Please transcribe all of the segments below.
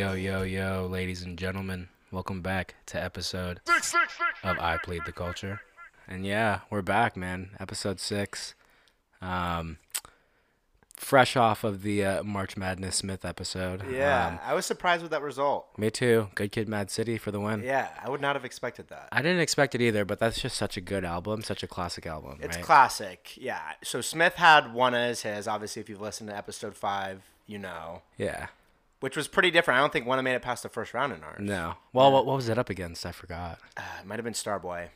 Yo, yo, yo, ladies and gentlemen. Welcome back to episode of I Plead the Culture. And yeah, we're back, man. Episode six. Um, fresh off of the uh, March Madness Smith episode. Yeah, Um, I was surprised with that result. me too. Good Kid, Mad City for the win. Yeah, I would not have expected that. I didn't expect it either, but that's just such a good album, such a classic album, It's right? classic. Yeah. So Smith had one as his. Obviously, if you've listened to episode five, you know, yeah. Which was pretty different. I don't think one made it past the first round in ours. No. Well, what, what was it up against? I forgot. Uh, it might have been Starboy. I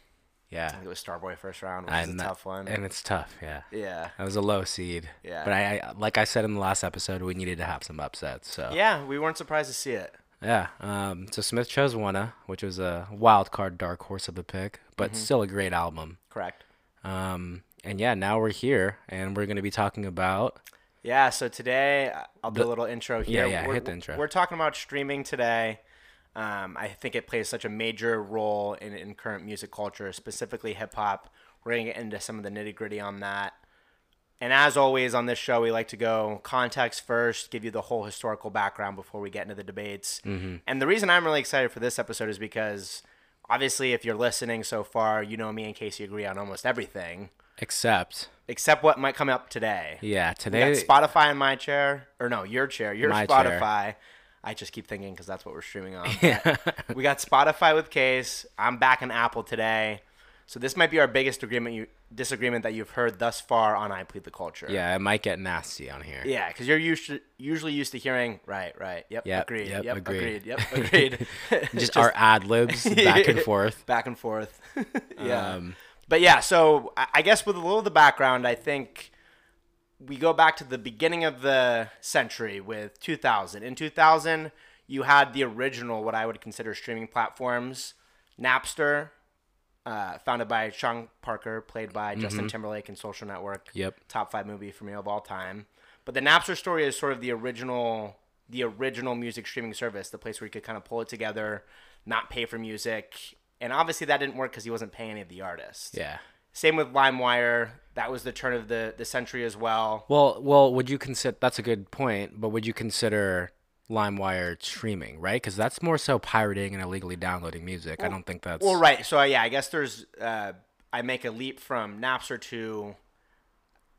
Yeah. think it was Starboy first round, which I is a tough one. And it's tough, yeah. yeah. That was a low seed. Yeah. But I, I, like I said in the last episode, we needed to have some upsets. So Yeah, we weren't surprised to see it. Yeah. Um, so Smith chose Wunna, which was a wild card dark horse of a pick, but Mm-hmm. still a great album. Correct. Um, and yeah, now we're here, and we're gonna be talking about Yeah, so today uh, I'll do The- a little intro here. yeah, we're, hit the intro. We're talking about streaming today. Um, I think it plays such a major role in, in current music culture, specifically hip hop. We're going to get into some of the nitty gritty on that. And as always on this show, we like to go context first, give you the whole historical background before we get into the debates. Mm-hmm. And the reason I'm really excited for this episode is because obviously, if you're listening so far, you know me and Casey agree on almost everything, except except what might come up today. yeah We today. got Spotify in my chair, or no, your chair, your My chair. Spotify. I just keep thinking because that's what we're streaming on. Yeah. we got Spotify with Case. I'm back in Apple today, so this might be our biggest agreement you disagreement that you've heard thus far on I Plead the Culture. yeah, it might get nasty on here. Yeah, because you're used to, usually used to hearing right, right, yep, Yep, agreed, yep, yep, agreed. agreed, yep, agreed. Just, our ad libs back and forth. back and forth. yeah. Um, but yeah, so I guess with a little of the background, I think we go back to the beginning of the century with 2000. In 2000, you had the original, what I would consider streaming platforms, Napster, uh, founded by Sean Parker, played by Justin Timberlake in Social Network. Yep. Top five movie for me of all time. But the Napster story is sort of the original, the original music streaming service, the place where you could kind of pull it together, not pay for music. And obviously that didn't work because he wasn't paying any of the artists. Yeah. Same with LimeWire. That was the turn of the, the century as well. Well, well, would you consider that's a good point, but would you consider LimeWire streaming, right? Because that's more so pirating and illegally downloading music. I don't think that's Well, right. So yeah, I guess there's uh, I make a leap from Napster to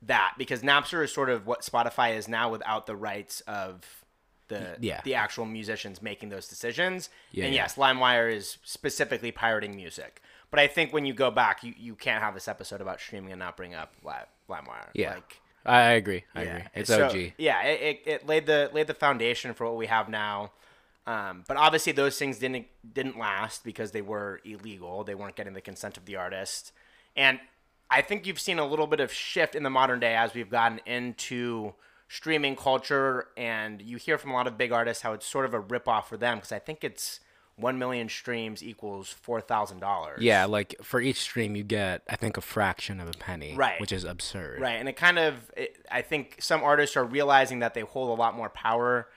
that because Napster is sort of what Spotify is now without the rights of the yeah. the actual musicians making those decisions. Yeah, and yeah. yes, LimeWire is specifically pirating music. But I think when you go back, you, you can't have this episode about streaming and not bring up Li- LimeWire. Yeah. Like, I, I agree. I yeah. agree. It's So, OG. Yeah, it, it, it laid the laid the foundation for what we have now. Um, but obviously, those things didn't didn't last because they were illegal. They weren't getting the consent of the artist, and I think you've seen a little bit of shift in the modern day as we've gotten into streaming culture, and you hear from a lot of big artists how it's sort of a ripoff for them because I think it's one million streams equals four thousand dollars. Yeah, like for each stream you get, I think a fraction of a penny, Right. Which is absurd. Right, and it kind of, it, I think some artists are realizing that they hold a lot more power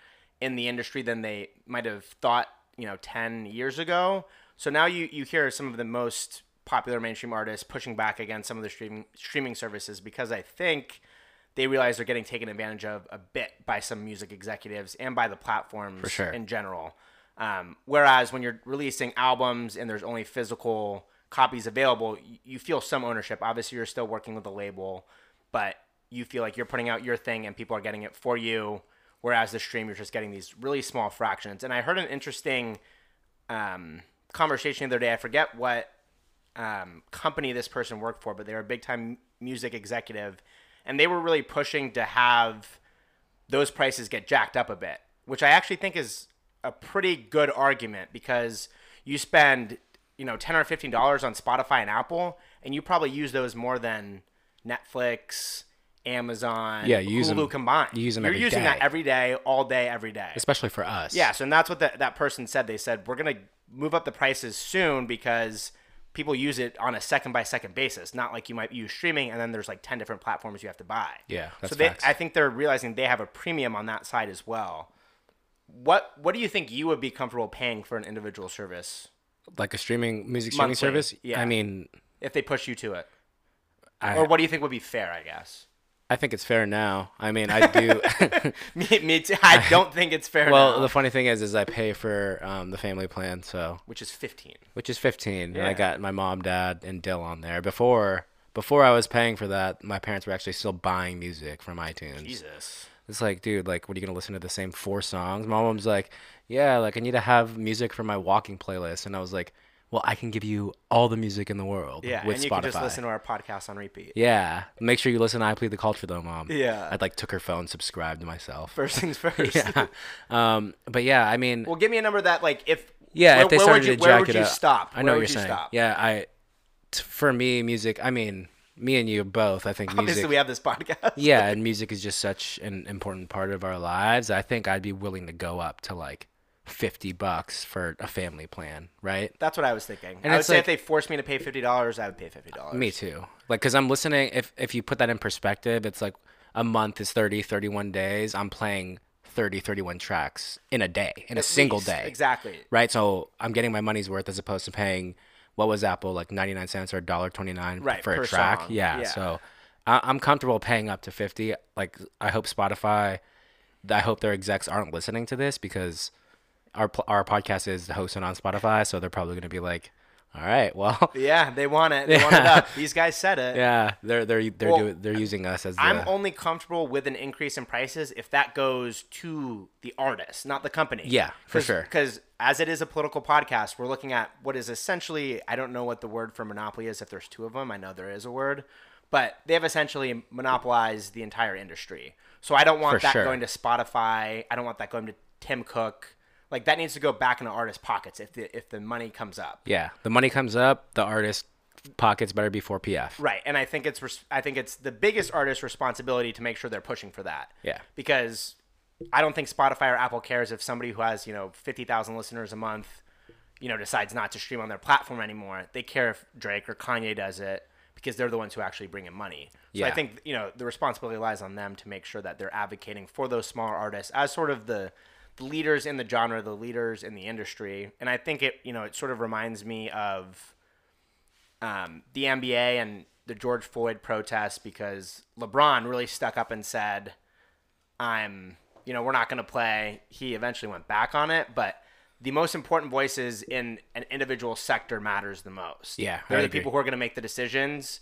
in the industry than they might have thought, you know, ten years ago. So now you you hear some of the most popular mainstream artists pushing back against some of the streaming streaming services because I think they realize they're getting taken advantage of a bit by some music executives and by the platforms sure. in general. Um, whereas when you're releasing albums and there's only physical copies available, you, feel some ownership. Obviously, you're still working with the label, but you feel like you're putting out your thing and people are getting it for you. Whereas the stream, you're just getting these really small fractions. And I heard an interesting um, conversation the other day. I forget what um, company this person worked for, but they were a big time music executive, and they were really pushing to have those prices get jacked up a bit, which I actually think is a pretty good argument because you spend you know ten or fifteen dollars on Spotify and Apple, and you probably use those more than Netflix, Amazon, Yeah, you use Hulu 'em- combined. you use 'em You're every using day. that every day, all day, every day. Especially for us. Yeah, so and that's what that that person said. They said we're gonna move up the prices soon because people use it on a second by second basis, not like you might use streaming and then there's like ten different platforms you have to buy. Yeah, that's so they. I think they're realizing they have a premium on that side as well. What What do you think you would be comfortable paying for an individual service Like a streaming music streaming Monthly, service. yeah. I mean, if they push you to it, I, or what do you think would be fair? I guess. I think it's fair now. I mean, I do. me, me too. I don't think it's fair. well, now, the funny thing is, is I pay for um, the family plan, so which is 15. which is 15, and I got my mom, dad, and Dill on there. Before before I was paying for that, my parents were actually still buying music from iTunes. Jesus. It's like, dude, like, what are you gonna listen to the same four songs? My mom's like, yeah, like I need to have music for my walking playlist, and I was like, well, I can give you all the music in the world Yeah, with and you Spotify. can just listen to our podcast on repeat. yeah, make sure you listen to I Plead the Culture though, mom. Yeah. I like took her phone, subscribed to myself. First things first. yeah, um, but yeah, I mean, Well, give me a number that like if yeah, where, if they started would you, to where jack would it you up, stop? I know Where what you're you saying. Stop? Yeah, I, t- for me, music. I mean, me and you both. I think Obviously, music. we have this podcast. yeah, and music is just such an important part of our lives. I think I'd be willing to go up to like fifty bucks for a family plan, right? That's what I was thinking. And I would say like- if they forced me to pay fifty dollars, I would pay fifty dollars. Me too. Like, cause I'm listening. If if you put that in perspective, it's like a month is 30, 31 days. I'm playing 30, 31 tracks in a day, in a single day. Exactly. Right. So I'm getting my money's worth as opposed to paying what was Apple like 99 cents or $1.29 Right, for a track. Yeah, Yeah. So I, I'm comfortable paying up to 50. Like I hope Spotify, I hope their execs aren't listening to this because our our podcast is hosted on Spotify, so they're probably gonna be like, all right, well. Yeah, they want it. They want it up. These guys said it. Yeah, they're they're they're Well, doing they're using us as the I'm only comfortable with an increase in prices if that goes to the artist, not the company. Yeah, for sure. Because as it is a political podcast, we're looking at what is essentially I don't know what the word for monopoly is if there's two of them. I know there is a word, but they have essentially monopolized the entire industry. So I don't want For that sure. going to Spotify. I don't want that going to Tim Cook. Like that needs to go back into artists' pockets if the if the money comes up. yeah. The money comes up, the artist pockets better be for PF. Right, and I think it's res- I think it's the biggest artist responsibility to make sure they're pushing for that. Yeah. Because I don't think Spotify or Apple cares if somebody who has, you know, 50,000 listeners a month, you know, decides not to stream on their platform anymore. They care if Drake or Kanye does it because they're the ones who actually bring in money. So I think, you know, the responsibility lies on them to make sure that they're advocating for those smaller artists as sort of the the leaders in the genre, the leaders in the industry. And I think it, you know, it sort of reminds me of um, the NBA and the George Floyd protests because LeBron really stuck up and said, I'm, you know, we're not going to play. He eventually went back on it, but the most important voices in an individual sector matters the most. Yeah, They're I the agree. people who are going to make the decisions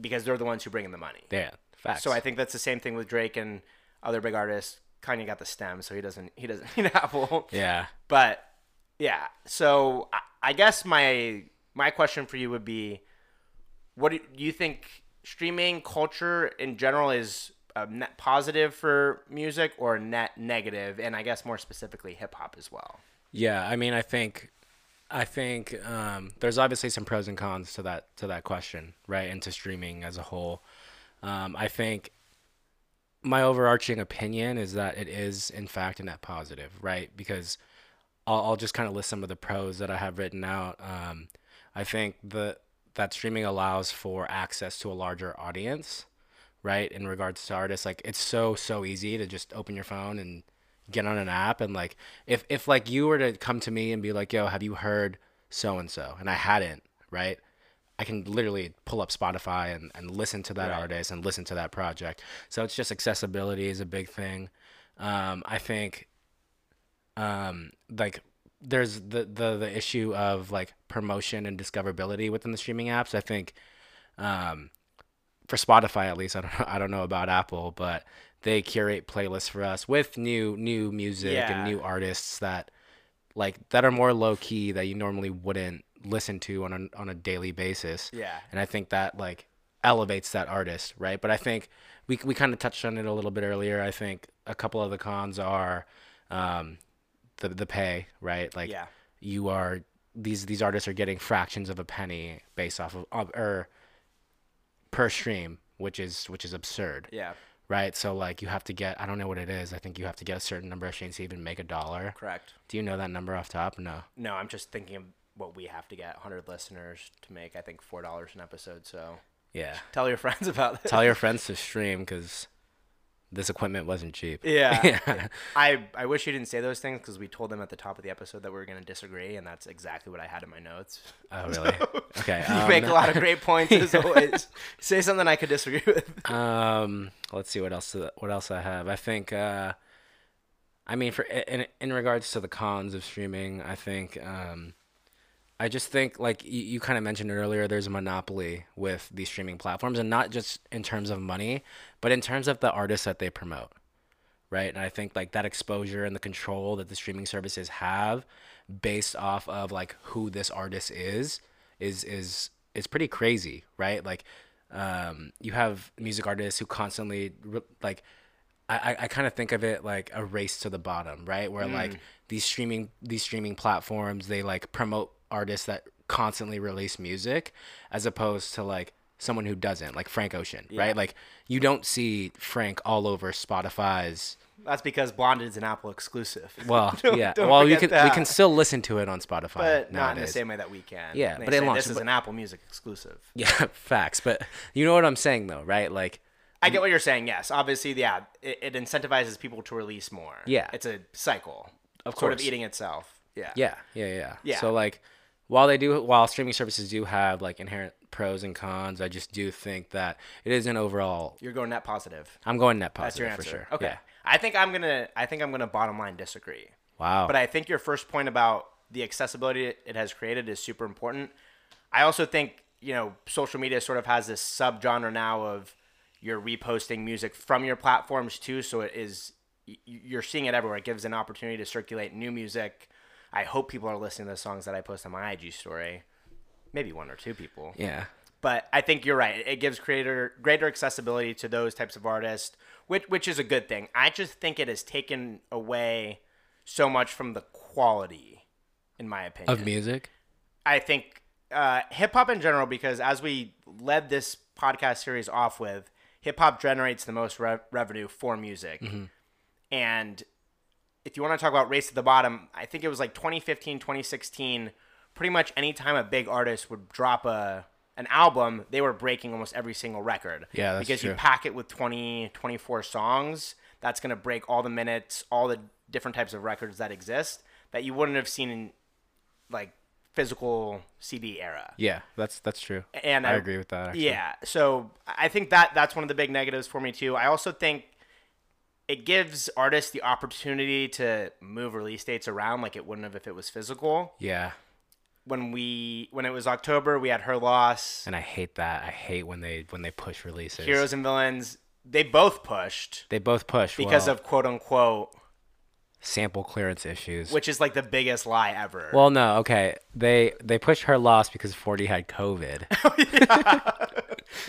because they're the ones who bring in the money. Yeah. Facts. So I think that's the same thing with Drake and other big artists. Kanye got the stem, so he doesn't he doesn't need Apple. Yeah. But yeah, so I, I guess my my question for you would be, what do you think streaming culture in general is a net positive for music or a net negative, and I guess more specifically hip hop as well. Yeah, I mean, I think, I think um, there's obviously some pros and cons to that to that question, right? And to streaming as a whole. Um, I think my overarching opinion is that it is in fact a net positive, right? Because I'll, I'll just kind of list some of the pros that I have written out. Um, I think the that streaming allows for access to a larger audience, right? In regards to artists, like it's so so easy to just open your phone and get on an app and like if if like you were to come to me and be like, "Yo, have you heard so and so?" and I hadn't, right? I can literally pull up Spotify and, and listen to that Right. artist and listen to that project. So it's just accessibility is a big thing. Um, I think um, like there's the, the the issue of like promotion and discoverability within the streaming apps. I think um, for Spotify at least, I don't know, I don't know about Apple, but they curate playlists for us with new new music Yeah. and new artists that like that are more low key that you normally wouldn't listen to on a on a daily basis. Yeah. And I think that like elevates that artist, right? But I think we we kind of touched on it a little bit earlier. I think a couple of the cons are um, the the pay, right? Like Yeah. you are these these artists are getting fractions of a penny based off of, or per stream, which is which is absurd, Yeah. right? So like you have to get I don't know what it is. I think you have to get a certain number of streams to even make a dollar. Correct. Do you know that number off top? No. No, I'm just thinking of what we have to get 100 listeners to make. I think four dollars an episode. So Yeah. tell your friends about this. Tell your friends to stream because this equipment wasn't cheap. Yeah. yeah. I I wish you didn't say those things because we told them at the top of the episode that we were going to disagree, and that's exactly what I had in my notes. Oh, really? okay. you um, make a lot of great points as always. say something I could disagree with. Um, let's see what else. What else I have? I think. Uh, I mean, for in in regards to the cons of streaming, I think. Um, I just think, like you, you kind of mentioned earlier, there's a monopoly with these streaming platforms, and not just in terms of money, but in terms of the artists that they promote, right? And I think like that exposure and the control that the streaming services have, based off of like who this artist is, is is is pretty crazy, right? Like, um, you have music artists who constantly like. I, I kind of think of it like a race to the bottom, right? Where mm. like these streaming these streaming platforms they like promote artists that constantly release music as opposed to like someone who doesn't like frank ocean yeah. right like you don't see frank all over spotify's that's because blonde is an apple exclusive well don't, yeah don't well you can that. we can still listen to it on spotify but nowadays. not in the same way that we can yeah but it launched, this is an apple music exclusive yeah facts but you know what i'm saying though right like I get what you're saying. Yes, obviously, yeah, it, it incentivizes people to release more. Yeah, it's a cycle, of sort of eating itself. Yeah, yeah, yeah, yeah. Yeah. So like, while they do while streaming services do have like inherent pros and cons, I just do think that it is an overall. You're going net positive. I'm going net positive That's your answer. for sure. Okay. Yeah. I think I'm gonna. I think I'm gonna bottom line disagree. Wow. But I think your first point about the accessibility it has created is super important. I also think you know social media sort of has this subgenre now of you're reposting music from your platforms too, so it is you're seeing it everywhere. It gives an opportunity to circulate new music I hope people are listening to the songs that I post on my IG story. Maybe one or two people. Yeah. But I think you're right. It gives greater greater accessibility to those types of artists, which which is a good thing. I just think it has taken away so much from the quality, in my opinion, of music. I think uh, hip hop in general, because as we led this podcast series off with, hip hop generates the most re- revenue for music, mm-hmm. and if you want to talk about race at the bottom, I think it was like 2015, 2016. Pretty much anytime a big artist would drop a an album, they were breaking almost every single record. Yeah, that's because true. you pack it with 20, 24 songs. That's gonna break all the minutes, all the different types of records that exist that you wouldn't have seen in like physical CD era. Yeah, that's that's true. And I, I agree with that. Actually. Yeah, so I think that that's one of the big negatives for me too. I also think it gives artists the opportunity to move release dates around like it wouldn't have if it was physical. Yeah. When we when it was October, we had her loss. And I hate that. I hate when they when they push releases. Heroes and villains, they both pushed. They both pushed because well, of quote unquote sample clearance issues, which is like the biggest lie ever. Well, no, okay. They they pushed her loss because 40 had COVID.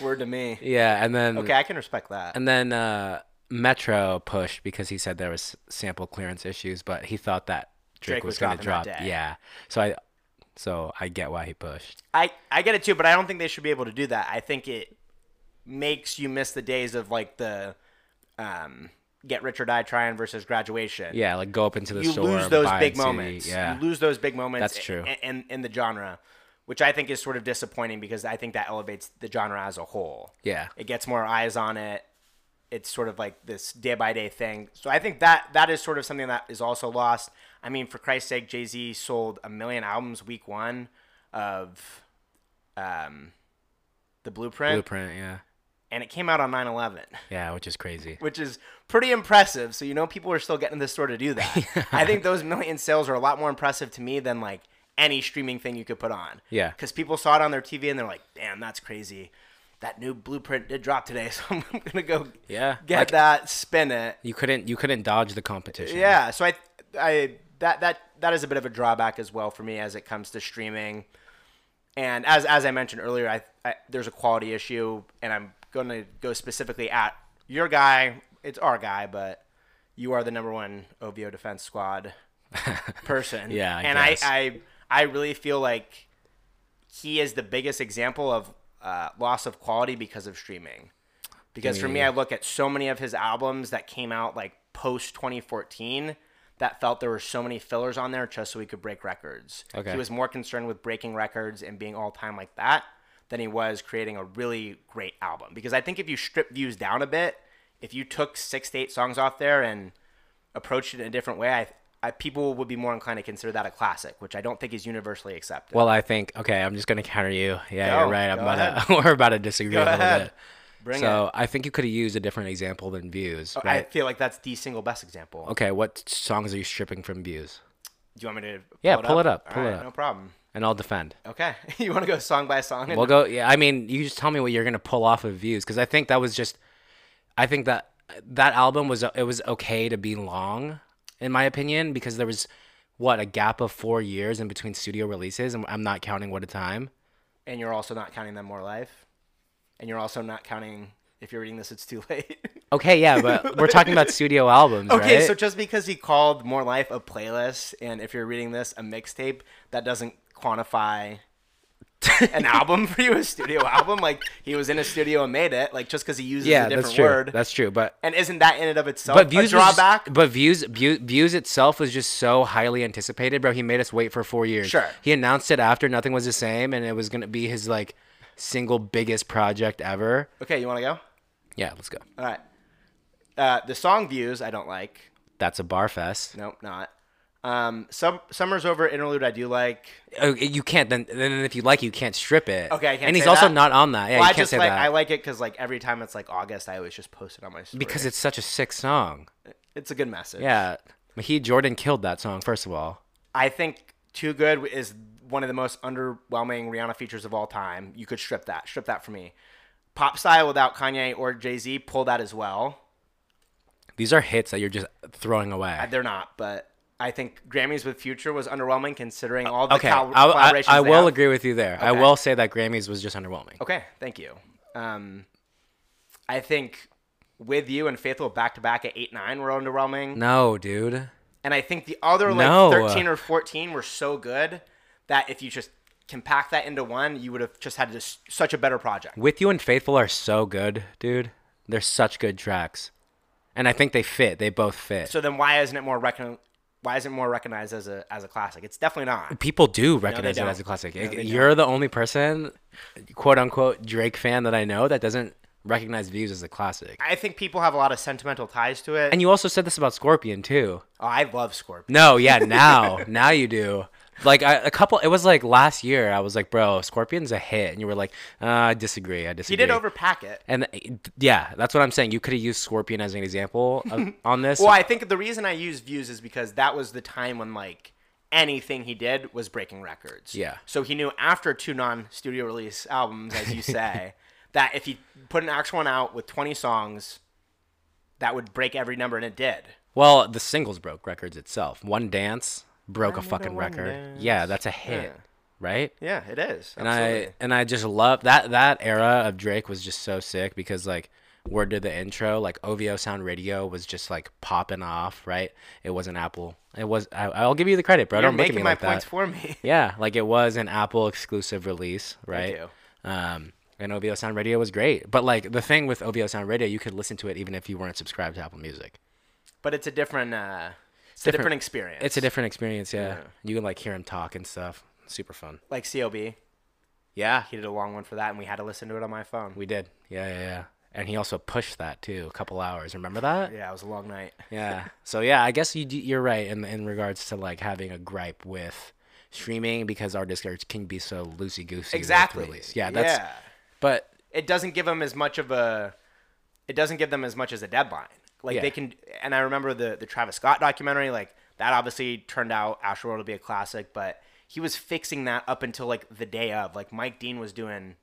Word to me. Yeah, and then Okay, I can respect that. And then uh Metro pushed because he said there was sample clearance issues, but he thought that Drake, Drake was, was going to drop. that. Yeah, so I, so I get why he pushed. I I get it too, but I don't think they should be able to do that. I think it makes you miss the days of like the um get rich or die trying versus graduation. Yeah, like go up into the you store. lose those big a moments. Yeah, You lose those big moments. That's true. In, in, in the genre, which I It's sort of like this day by day thing. So I think that that is sort of something that is also lost. I mean, for Christ's sake, Jay Z sold a million albums week one of um, the Blueprint, blueprint. Yeah, and it came out on 9/11. yeah, which is crazy. which is pretty impressive. So you know people are still getting in the store to do that. I think those million sales are a lot more impressive to me than like any streaming thing you could put on. Yeah, Because people saw it on their TV and they're like, "Damn, that's crazy." That new blueprint did drop today, so I'm gonna go yeah. get Like, that, spin it. you couldn't you couldn't dodge the competition. Yeah, so I, I that that that is a bit of a drawback as well for me as it comes to streaming. And as as I mentioned earlier, I, I there's a quality issue, and I'm going to go specifically at your guy. It's our guy, but you are the number one OVO defense squad person. Yeah, I and guess. I, I I really feel like he is the biggest example of uh, loss of quality because of streaming. Because for me, I look at so many of his albums that came out like post 2014 that felt there were so many fillers on there just so he could break records. Okay. He was more concerned with breaking records and being all time like that than he was creating a really great album. Because I think if you strip views down a bit, if you took six to eight songs off there and approached it in a different way, I, I people would be more inclined to consider that a classic, which I don't think is universally accepted. Well, I think okay. I'm just gonna counter you. Yeah, Go, you're right. I'm about to, we're about to disagree Go a little ahead. bit. Bring so it. I think you could have used a different example than views, oh, I right? feel like that's the single best example. Okay, what songs are you stripping from views? Do you want me to? Yeah, pull it up, pull it up. No problem. And I'll defend. Okay, you want to go song by song? and- We'll go. Yeah, I mean, you just tell me what you're gonna pull off of views because I think that was just. I think that that album was it was okay to be long, in my opinion, because there was what a gap of four years in between studio releases, and I'm not counting what a time. and you're also not counting them more life, and you're also not counting. If you're reading this, it's too late. Okay, yeah, but we're talking about studio albums, okay, right? so just because he called More Life a playlist, and if you're reading this a mixtape, that doesn't quantify an album for you, a studio album. Like he was in a studio and made it. Like just because he uses yeah, a different that's true. word, That's true, but and isn't that in and of itself but a views just- drawback? but views, views views itself was just so highly anticipated, bro. He made us wait for four years. Sure. He announced it after nothing was the same, and it was gonna be his like single biggest project ever. okay, you want to go? Yeah, let's go. All right. Uh, the song views I don't like. That's a bar fest. Nope, not. Um, some summer's over interlude I do like. Oh, you can't then. Then if you like, you can't strip it. Okay, I can't and he's also that? not on that. Yeah, well, you I can't say like that I like it because like every time it's like August, I always just post it on my story because it's such a sick song. it's a good message. Yeah, he Jordan killed that song. First of all, I think "Too Good" is one of the most underwhelming Rihanna features of all time. You could strip that, strip that for me. Pop style without Kanye or Jay Z, pull that as well. these are hits that you're just throwing away. They're not, but I think Grammys with Future was underwhelming considering all the Okay, col- I, I. I will agree with you there. I will say that Grammys was just underwhelming. Okay, thank you. Um, I think with you and Faithful back to back at eight nine were underwhelming, No, dude. and I think the other like No. thirteen or fourteen were so good that if you just compact that into one, you would have just had just such a better project. With You and Faithful are so good, dude. They're such good tracks, and I think they fit. They both fit. So then why isn't it more recon- Why isn't it more recognized as a as a classic? It's definitely not. People do recognize it as a classic. No, You're the only person, quote unquote, Drake fan that I know that doesn't recognize Views as a classic. I think people have a lot of sentimental ties to it. And you also said this about Scorpion too. oh, I love Scorpion. No, yeah, now, now you do. Like I, a couple, it was like last year. I was like, bro, Scorpion's a hit, and you were like, uh, I disagree. I disagree." He did overpack it. And uh, yeah, that's what I'm saying. You could have used Scorpion as an example of, on this. Well, I think the reason I use views is because that was the time when like anything he did was breaking records. Yeah. So he knew after two non-studio release albums, as you say, that if he put an actual one out with 20 songs, that would break every number, and it did. well, the singles broke records itself. One Dance broke a fucking record. Dance? Yeah, that's a hit, Yeah. right? Yeah, it is. and Absolutely. I and I just love that that era of Drake was just so sick because like word to the intro like OVO Sound Radio was just like popping off right it was an Apple it was I, I'll give you the credit bro You're don't look at making me my like points that for me. yeah like it was an Apple exclusive release right you. um and OVO Sound Radio was great but like the thing with OVO Sound Radio you could listen to it even if you weren't subscribed to Apple Music But it's a different, uh, it's a Different- different experience. it's a different experience yeah, Yeah. you can like hear him talk and stuff super fun like CLB. yeah He did a long one for that, and we had to listen to it on my phone. we did yeah yeah yeah and he also pushed that too a couple hours remember that yeah, it was a long night. Yeah. So yeah, I guess you you're right in in regards to like having a gripe with streaming because our discards can be so loosey goosey. Exactly. Release. Yeah. That's. yeah. But it doesn't give them as much of a it doesn't give them as much as a deadline like Yeah. they can and i remember the the travis scott documentary like that obviously turned out Astroworld to be a classic but he was fixing that up until like the day of like mike dean was doing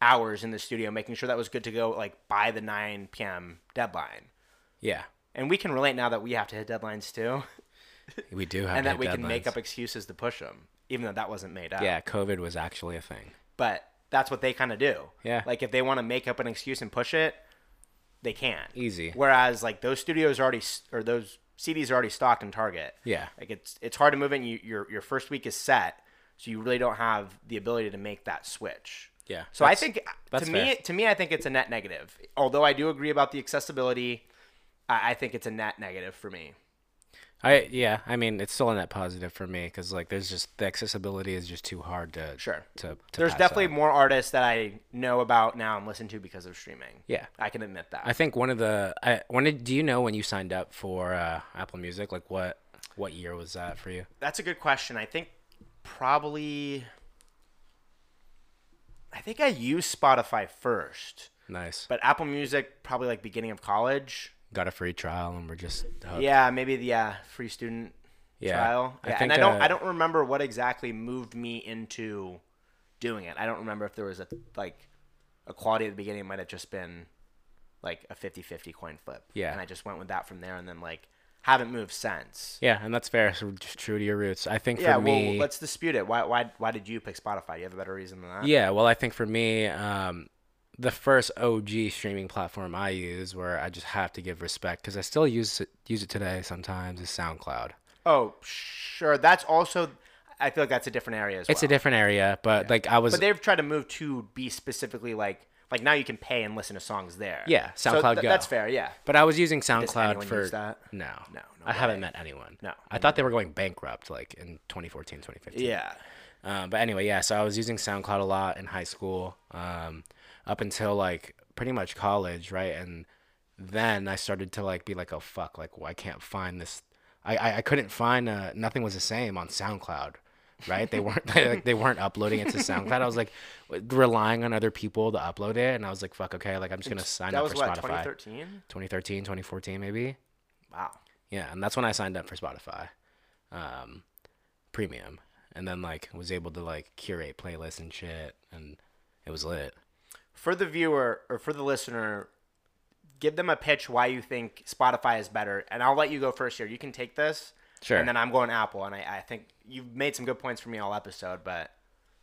hours in the studio making sure that was good to go like by the 9 p.m deadline yeah, and we can relate now that we have to hit deadlines too we do have. and that we can make up excuses to push them even though that wasn't made up Yeah, COVID was actually a thing. but that's what they kind of do Yeah. like if they want to make up an excuse and push it they can Easy. Whereas like those studios are already or those CDs are already stocked in Target. Yeah. Like it's it's hard to move in. You, your your first week is set, so you really don't have the ability to make that switch. Yeah. So I think to fair. me to me I think it's a net negative. Although I do agree about the accessibility, I, I think it's a net negative for me. I yeah, I mean it's still a net positive for me because like there's just the accessibility is just too hard to Sure. to. to There's definitely more artists that I know about now and listen to because of streaming. Yeah. I can admit that. I think one of the I when did, do you know when you signed up for uh, Apple Music like what what year was that for you? That's a good question. I think probably. I think I used Spotify first, Nice. but Apple Music probably like beginning of college. Got a free trial and we're just hooked. Yeah, maybe the yeah, free student Yeah. trial. I Yeah, think, and I don't uh, I don't remember what exactly moved me into doing it. I don't remember if there was a like a quality at the beginning. It might have just been like a 50-50 coin flip. Yeah. and I just went with that from there, and then like haven't moved since. Yeah, and that's fair. So just true to your roots. I think for Yeah, me, well, let's dispute it. Why why why did you pick Spotify? Do you have a better reason than that? Yeah, well, I think for me, um, the first OG streaming platform I use, where I just have to give respect because I still use it, use it today sometimes, is SoundCloud. Oh, sure. That's also. I feel like that's a different area as It's a different area, but like I was, But they've tried to move to be specifically like like now you can pay and listen to songs there. Yeah, So SoundCloud th- Go. That's fair. Yeah. but I was using SoundCloud for that? no, No, no I haven't met anyone. No, I thought they were going bankrupt like in 2014, 2015. Yeah. Uh, but anyway, yeah. So I was using SoundCloud a lot in high school, um, up until like pretty much college, right? And then I started to like be like, oh fuck, like well, I can't find this. I I, I couldn't find. Uh, nothing was the same on SoundCloud, right? They weren't they, like, they weren't uploading it to SoundCloud. I was like relying on other people to upload it, and I was like, fuck, okay, like I'm just gonna sign That up for what Spotify. 2013. 2013, 2014, maybe. Wow. Yeah, and that's when I signed up for Spotify, um, premium, and then like was able to like curate playlists and shit, and it was lit. For the viewer or for the listener, give them a pitch why you think Spotify is better, and I'll let you go first here. You can take this. Sure. And then I'm going Apple, and I, I think you've made some good points for me all episode, but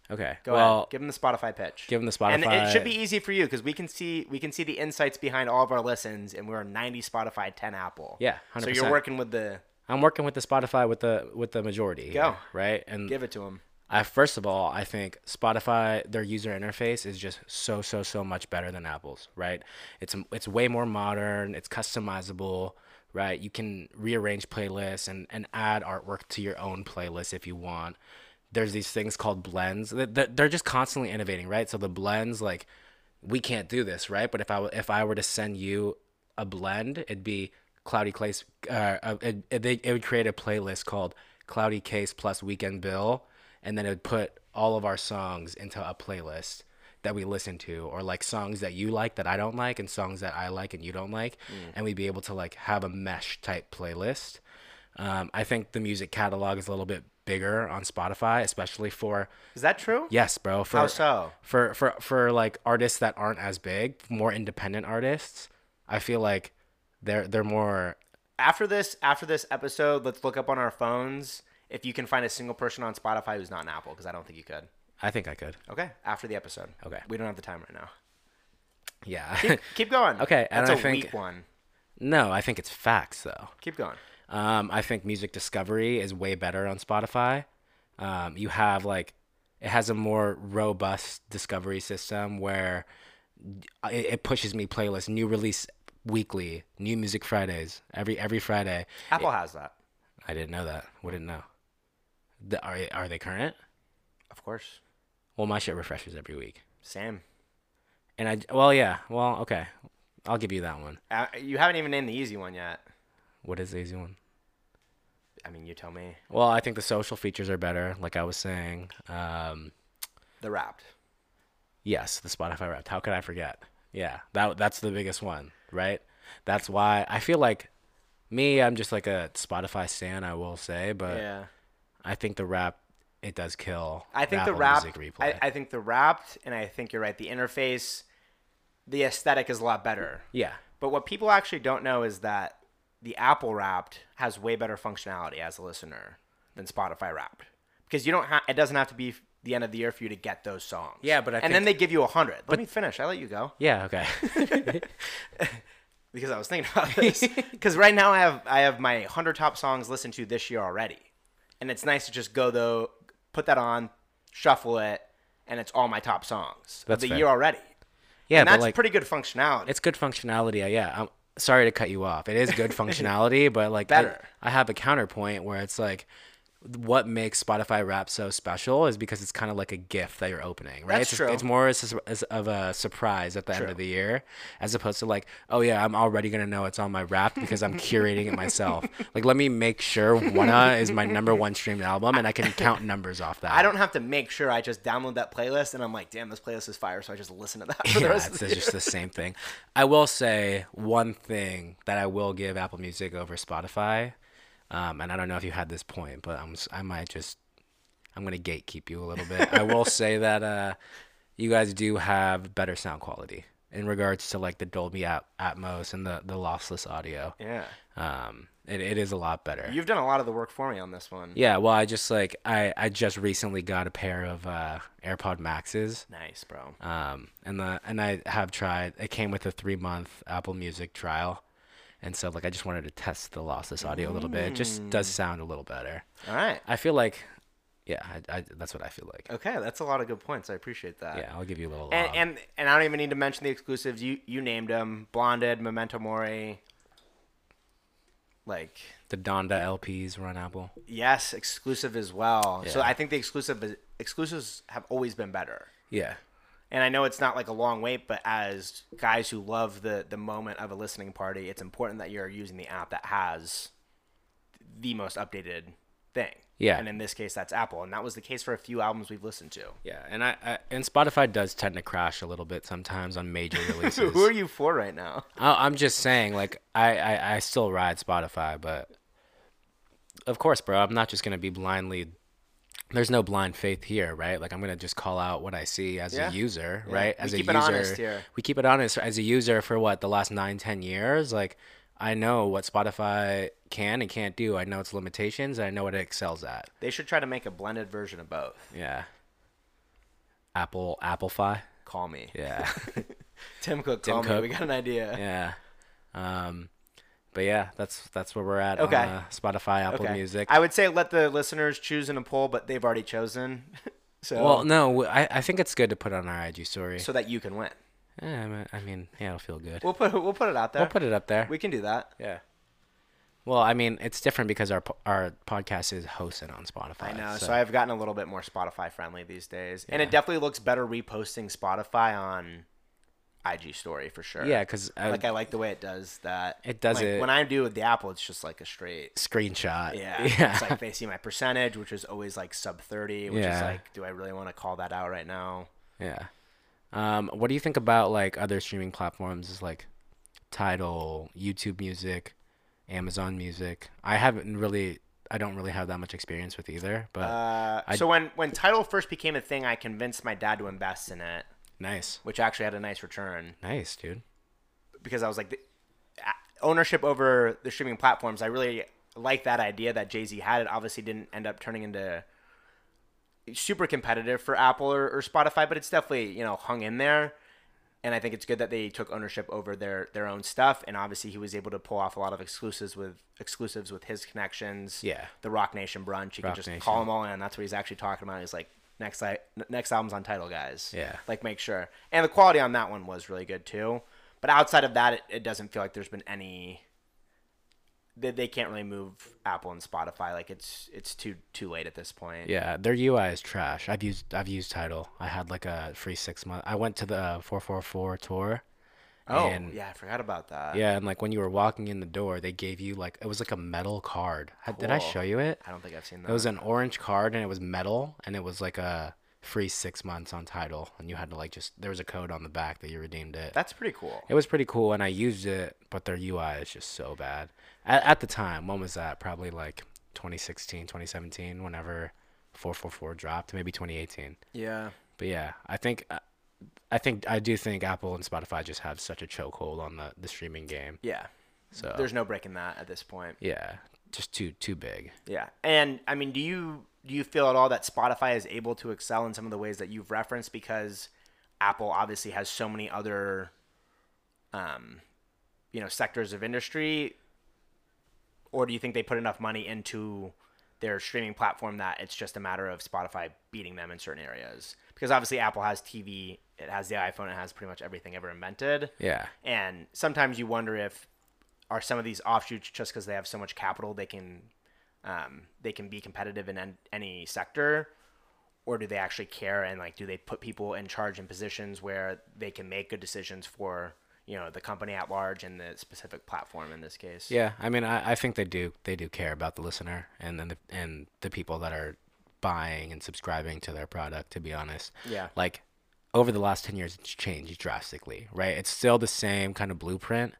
Okay. go well, ahead. Give them the Spotify pitch. give them the Spotify. And it should be easy for you because we can see we can see the insights behind all of our listens, and we're 90 Spotify, 10 Apple. Yeah, So 100%. you're working with the I'm working with the Spotify with the with the majority. Go. here, right. And give it to them. I first of all, I think Spotify their user interface is just so so so much better than Apple's, right? It's it's way more modern, it's customizable, right? You can rearrange playlists and and add artwork to your own playlist if you want. There's these things called blends. They- they- They're just constantly innovating, right? So the blends like we can't do this, right? But if I if I were to send you a blend, it'd be Clouty Case. Uh, uh, it, it, it would create a playlist called Clouty Case plus Weekend Bill, and then it would put all of our songs into a playlist that we listen to, or like songs that you like that I don't like, and songs that I like and you don't like, and we'd be able to like have a mesh type playlist. Um, I think the music catalog is a little bit bigger on Spotify, especially for Is that true? yes, bro. For How so? for for for like artists that aren't as big, more independent artists, I feel like they're they're more After this, after this episode, let's look up on our phones if you can find a single person on Spotify who's not an Apple, because I don't think you could. I think I could. Okay. After the episode. Okay. We don't have the time right now. Yeah. Keep, keep going. Okay, and That's I a think- weak one. no, I think it's facts though. Keep going. Um, I think music discovery is way better on Spotify. Um, you have like it has a more robust discovery system where it, it pushes me playlists, new release weekly, new music Fridays, every every Friday. Apple has that. I didn't know that. Wouldn't know. The, are are they current? Of course. Well, my shit refreshes every week. Same. And I well yeah well okay, I'll give you that one. Uh, you haven't even named the easy one yet. What is the easy one? I mean, you tell me. Well, I think the social features are better, like I was saying. Um, The Wrapped. yes, the Spotify Wrapped. How could I forget? Yeah, that that's the biggest one, right? That's why I feel like me. I'm just like a Spotify stan, I will say, but yeah. I think the Wrap it does kill. I think the. Music I. I think the Wrapped, and I think you're right. The interface, the aesthetic is a lot better. yeah, But what people actually don't know is that the Apple Wrapped has way better functionality as a listener than Spotify Wrapped because you don't have. It doesn't have to be the end of the year for you to get those songs. Yeah, but I and then they give you a hundred. Let me finish. I let you go yeah, okay. because I was thinking about this. Because right now I have I have my hundred top songs listened to this year already, and it's nice to just go though, put that on, shuffle it, and it's all my top songs That's of the fair. year already. yeah, and that's like pretty good functionality. it's good functionality. Yeah, um, sorry to cut you off. It is good functionality, but like I- Better. I, have a counterpoint where it's like what makes Spotify Wrapped so special is because it's kind of like a gift that you're opening, right? That's it's, true. it's more as, of a surprise at the end of the year, as opposed to like, oh yeah, I'm already gonna know it's on my Wrapped because I'm curating it myself. Like, let me make sure Wunna is my number one streamed album, and I can count numbers off that. I don't have to make sure. I just download that playlist, and I'm like, damn, this playlist is fire. So I just listen to that for the yeah, rest it's of the just the same thing. I will say one thing that I will give Apple Music over Spotify, um, and I don't know if you had this point, but I'm I might just I'm gonna gatekeep you a little bit. I will say that uh, you guys do have better sound quality in regards to like the Dolby At- Atmos and the the lossless audio. Yeah. Um, it, it is a lot better. You've done a lot of the work for me on this one. yeah, well, I just like I I just recently got a pair of uh, AirPod Maxes. Nice, bro. Um, and the and I have tried. It came with a three month Apple Music trial, and so like I just wanted to test the lossless audio a little bit. It just does mm. sound a little better. All right. I feel like, yeah, I, I, that's what I feel like. Okay, that's a lot of good points. I appreciate that. Yeah, I'll give you a little. And, and and I don't even need to mention the exclusives. You you named them: Blonded, Memento Mori. Like the Donda LPs run Apple. yes, exclusive as well. So I think the exclusive exclusives have always been better. Yeah, And I know it's not like a long wait, but as guys who love the the moment of a listening party, it's important that you're using the app that has the most updated thing. Yeah. And in this case, that's Apple, and that was the case for a few albums we've listened to. yeah, and I, I and Spotify does tend to crash a little bit sometimes on major releases. who are you for right now? I, I'm just saying, like I, I I still ride Spotify, but of course, bro, I'm not just gonna be blindly. There's no blind faith here, right? Like I'm gonna just call out what I see as Yeah. a user, Yeah. right? We As keep a it user, honest here. we keep it honest as a user for what the last nine, ten years. Like I know what Spotify can and can't do. I know its limitations. And I know what it excels at. They should try to make a blended version of both. Yeah. Apple, Applefy. Call me. Yeah. Tim Cook, Tim call Cook. me. We got an idea. Yeah. Um, but yeah, that's that's where we're at Okay. on uh, Spotify, Apple Okay. Music. I would say let the listeners choose in a poll, but they've already chosen. so well, no, I, I think it's good to put on our IG story. so that you can win. yeah, I mean, yeah, it'll feel good. We'll put we'll put it out there. We'll put it up there. we can do that. yeah. Well, I mean, it's different because our our podcast is hosted on Spotify. I know. So, I've gotten a little bit more Spotify friendly these days, and it definitely looks better reposting Spotify on IG story for sure. yeah, because Like I like the way it does that. It does Like, it- when I do with the Apple. It's just like a straight. screenshot. Yeah, yeah. It's like they see my percentage, which is always like sub thirty, which is Yeah. like, do I really want to call that out right now? Yeah. Um, what do you think about like other streaming platforms Is like Tidal, YouTube Music, Amazon Music? I haven't really, I don't really have that much experience with either, but Uh, so when when Tidal first became a thing, I convinced my dad to invest in it, nice, which actually had a nice return nice, dude. because I was like, the, ownership over the streaming platforms. I really like that idea that Jay Z had. It obviously didn't end up turning into super competitive for Apple or, or Spotify, but it's definitely you know hung in there. And I think it's good that they took ownership over their their own stuff. And obviously, he was able to pull off a lot of exclusives with exclusives with his connections. Yeah. the Roc Nation brunch. You Roc can just Nation. call them all in. That's what he's actually talking about. He's like, next I, next album's on Tidal, guys. Yeah. like make sure. And the quality on that one was really good too. But outside of that, it, it doesn't feel like there's been any. They, they can't really move Apple and Spotify. Like it's it's too too late at this point. Yeah, their UI is trash. I've used I've used Tidal. I had like a free six month. I went to the uh, four four four tour. Oh and- yeah, I forgot about that. Yeah, and like when you were walking in the door, they gave you like it was like a metal card. Ha- Did I show you it? I don't think I've seen that. It was an orange card and it was metal and it was like a free six months on Tidal and you had to like just there was a code on the back that you redeemed it. That's pretty cool. It was pretty cool and I used it, but their UI is just so bad. At, at the time, when was that? Probably like 2016, 2017, whenever 444 dropped, maybe 2018. Yeah. But yeah, I think uh, I think I do think Apple and Spotify just have such a chokehold on the the streaming game. Yeah. So There's no breaking that at this point. yeah, just too too big. Yeah. And I mean, do you do you feel at all that Spotify is able to excel in some of the ways that you've referenced because Apple obviously has so many other um you know, sectors of industry or do you think they put enough money into their streaming platform that it's just a matter of Spotify beating them in certain areas? Because obviously Apple has TV, it has the iPhone, it has pretty much everything ever invented. Yeah. And sometimes you wonder if are some of these offshoots just because they have so much capital they can um, they can be competitive in an, any sector or do they actually care and like do they put people in charge in positions where they can make good decisions for you know the company at large and the specific platform in this case Yeah, I mean, I, I think they do they do care about the listener and then the, and the people that are buying and subscribing to their product. To be honest, Yeah. like over the last ten years, it's changed drastically. Right, it's still the same kind of blueprint,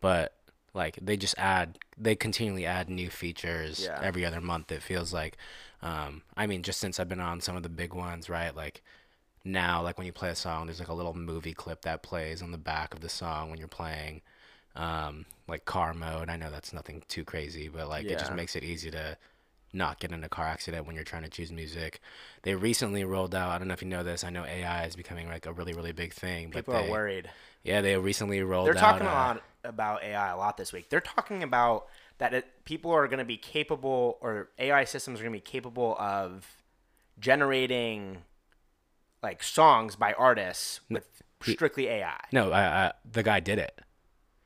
but like they just add they continually add new features Yeah. every other month. It feels like. Um, I mean, just since I've been on some of the big ones, right? Like now, like when you play a song, there's like a little movie clip that plays on the back of the song when you're playing um, like car mode. I know that's nothing too crazy, but like it just makes it easy to not get in a car accident when you're trying to choose music. They recently rolled out. I don't know if you know this. I know AI is becoming like a really really big thing. people but they, are worried Yeah, they recently rolled out. they're out. talking a uh, lot about ai a lot this week they're talking about that it, people are going to be capable or ai systems are going to be capable of generating like songs by artists with strictly ai No, the guy did it.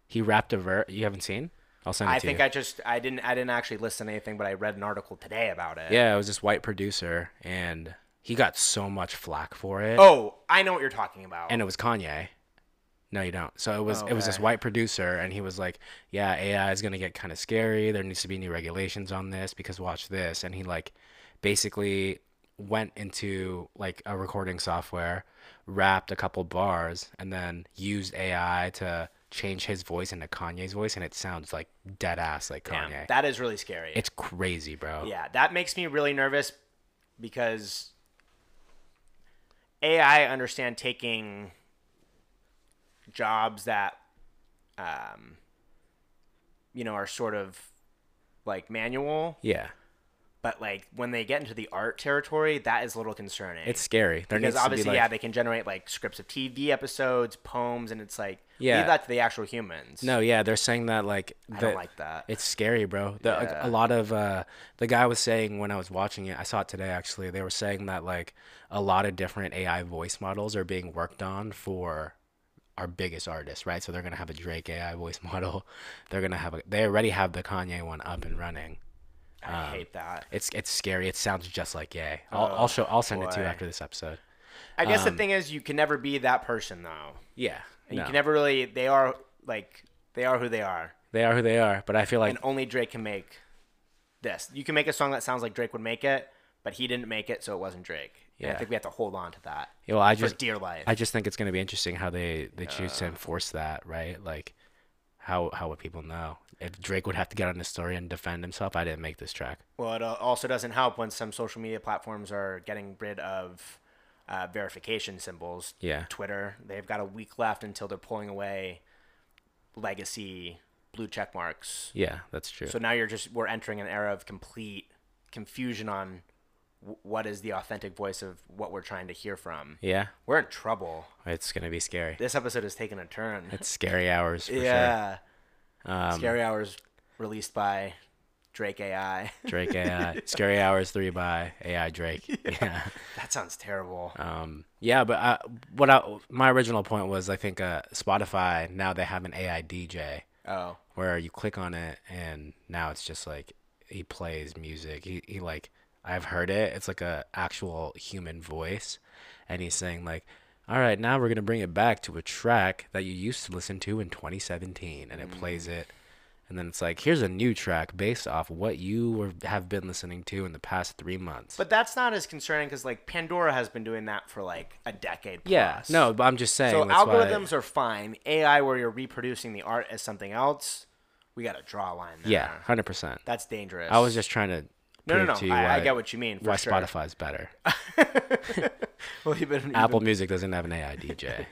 He rapped a verse. You haven't seen? I'll send it I to think you. I just I didn't I didn't actually listen to anything, but I read an article today about it. yeah, it was this white producer, and he got so much flack for it. Oh, I know what you're talking about. and it was Kanye. No, you don't. So it was it was this white producer, and he was like, "Yeah, AI is gonna get kind of scary. There needs to be new regulations on this because watch this." And he like basically went into like a recording software, rapped a couple bars, and then used AI to change his voice into Kanye's voice, and it sounds like dead ass like Damn, Kanye. that is really scary. it's crazy, bro. yeah, that makes me really nervous because AI understand taking jobs that um you know are sort of like manual, Yeah. But like when they get into the art territory, that is a little concerning. It's scary. There because to be obviously, like yeah, they can generate like scripts of TV episodes, poems, and it's like Yeah. leave that to the actual humans. no, yeah, they're saying that like I the- don't like that. It's scary, bro. The, Yeah. a lot of uh, the guy was saying when I was watching it, I saw it today actually. They were saying that like a lot of different AI voice models are being worked on for our biggest artists, right? So they're gonna have a Drake AI voice model. They're gonna have a. They already have the Kanye one up and running. I um, hate that. It's it's scary. It sounds just like Ye. I'll, I'll show. I'll send it to you after this episode. I guess um, the thing is, you can never be that person though. Yeah. No. You can never really. They are like they are who they are, They are who they are, but I feel like and only Drake can make this. You can make a song that sounds like Drake would make it, but he didn't make it, so it wasn't Drake. And I think we have to hold on to that you know, I for just dear life. I just think it's gonna be interesting how they they choose to enforce that, right? Like, how how would people know if Drake would have to get on the story and defend himself? I didn't make this track. Well, it uh, also doesn't help when some social media platforms are getting rid of uh, verification symbols. Yeah. Twitter, they've got a week left until they're pulling away legacy blue check marks. Yeah, that's true. So now you're just we're entering an era of complete confusion on what is the authentic voice of what we're trying to hear from. yeah, We're in trouble. it's gonna be scary. This episode has taken a turn. It's scary hours for yeah. sure. Um, Scary Hours released by Drake AI. Drake AI, Scary Hours three by AI Drake. Yeah. that sounds terrible. Um, yeah, but uh, what I, my original point was, I think uh, Spotify now they have an AI DJ oh. where you click on it and now it's just like he plays music. He he like I've heard it. It's like a actual human voice, and he's saying like, "All right, now we're gonna bring it back to a track that you used to listen to in 2017," and it mm. plays it. And then it's like, here's a new track based off what you were, have been listening to in the past three months. But that's not as concerning because like Pandora has been doing that for like a decade. Plus. yeah, no, but I'm just saying. So that's why- algorithms are fine. AI where you're reproducing the art as something else, we got to draw a line there. yeah, hundred percent. That's dangerous. I was just trying to no, no, no. I, why, I get what you mean. Why sure. Spotify's better. well, you've been, you've Apple Music doesn't have an AI DJ.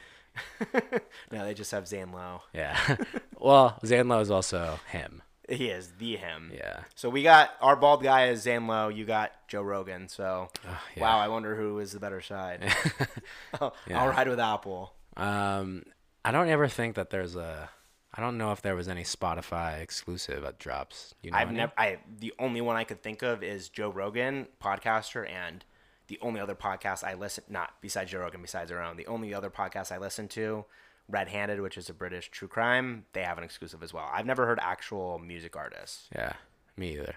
no, they just have Zane Lowe. Yeah. well, Zane Lowe is also him. He is the him. Yeah. So we got our bald guy is Zane Lowe. You got Joe Rogan. So yeah. wow, I wonder who is the better side. I'll, I'll ride with Apple. Um, I don't ever think that there's a. I don't know if there was any Spotify exclusive that drops. You know, I've never. I the only one I could think of is Joe Rogan, podcaster, and the only other podcast I listen not besides Joe Rogan, besides our own. The only other podcast I listen to Red Handed, which is a British true crime, they have an exclusive as well. I've never heard actual music artists. Yeah, me either.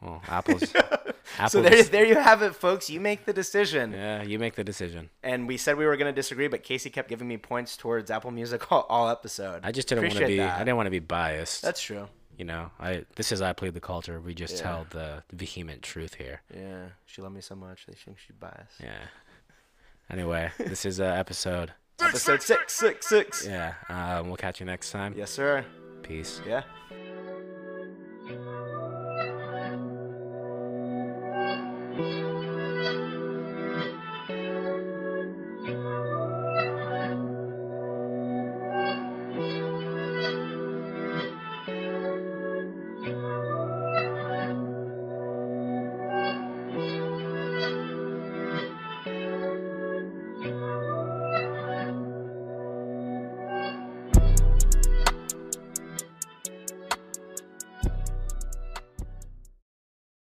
Well, Apple's. Apple So there, there you have it, folks. You make the decision. yeah, you make the decision. And we said we were going to disagree, but Casey kept giving me points towards Apple Music all, all episode. I just didn't want to be. that. I didn't want to be biased. That's true. you know, I this is I Plead the Culture. We just Yeah. tell the, the vehement truth here. Yeah, she loved me so much. They think she's biased. Yeah. Anyway, this is uh, episode. Episode six, six, six. Yeah. Um, we'll catch you next time. Yes, sir. Peace. Yeah.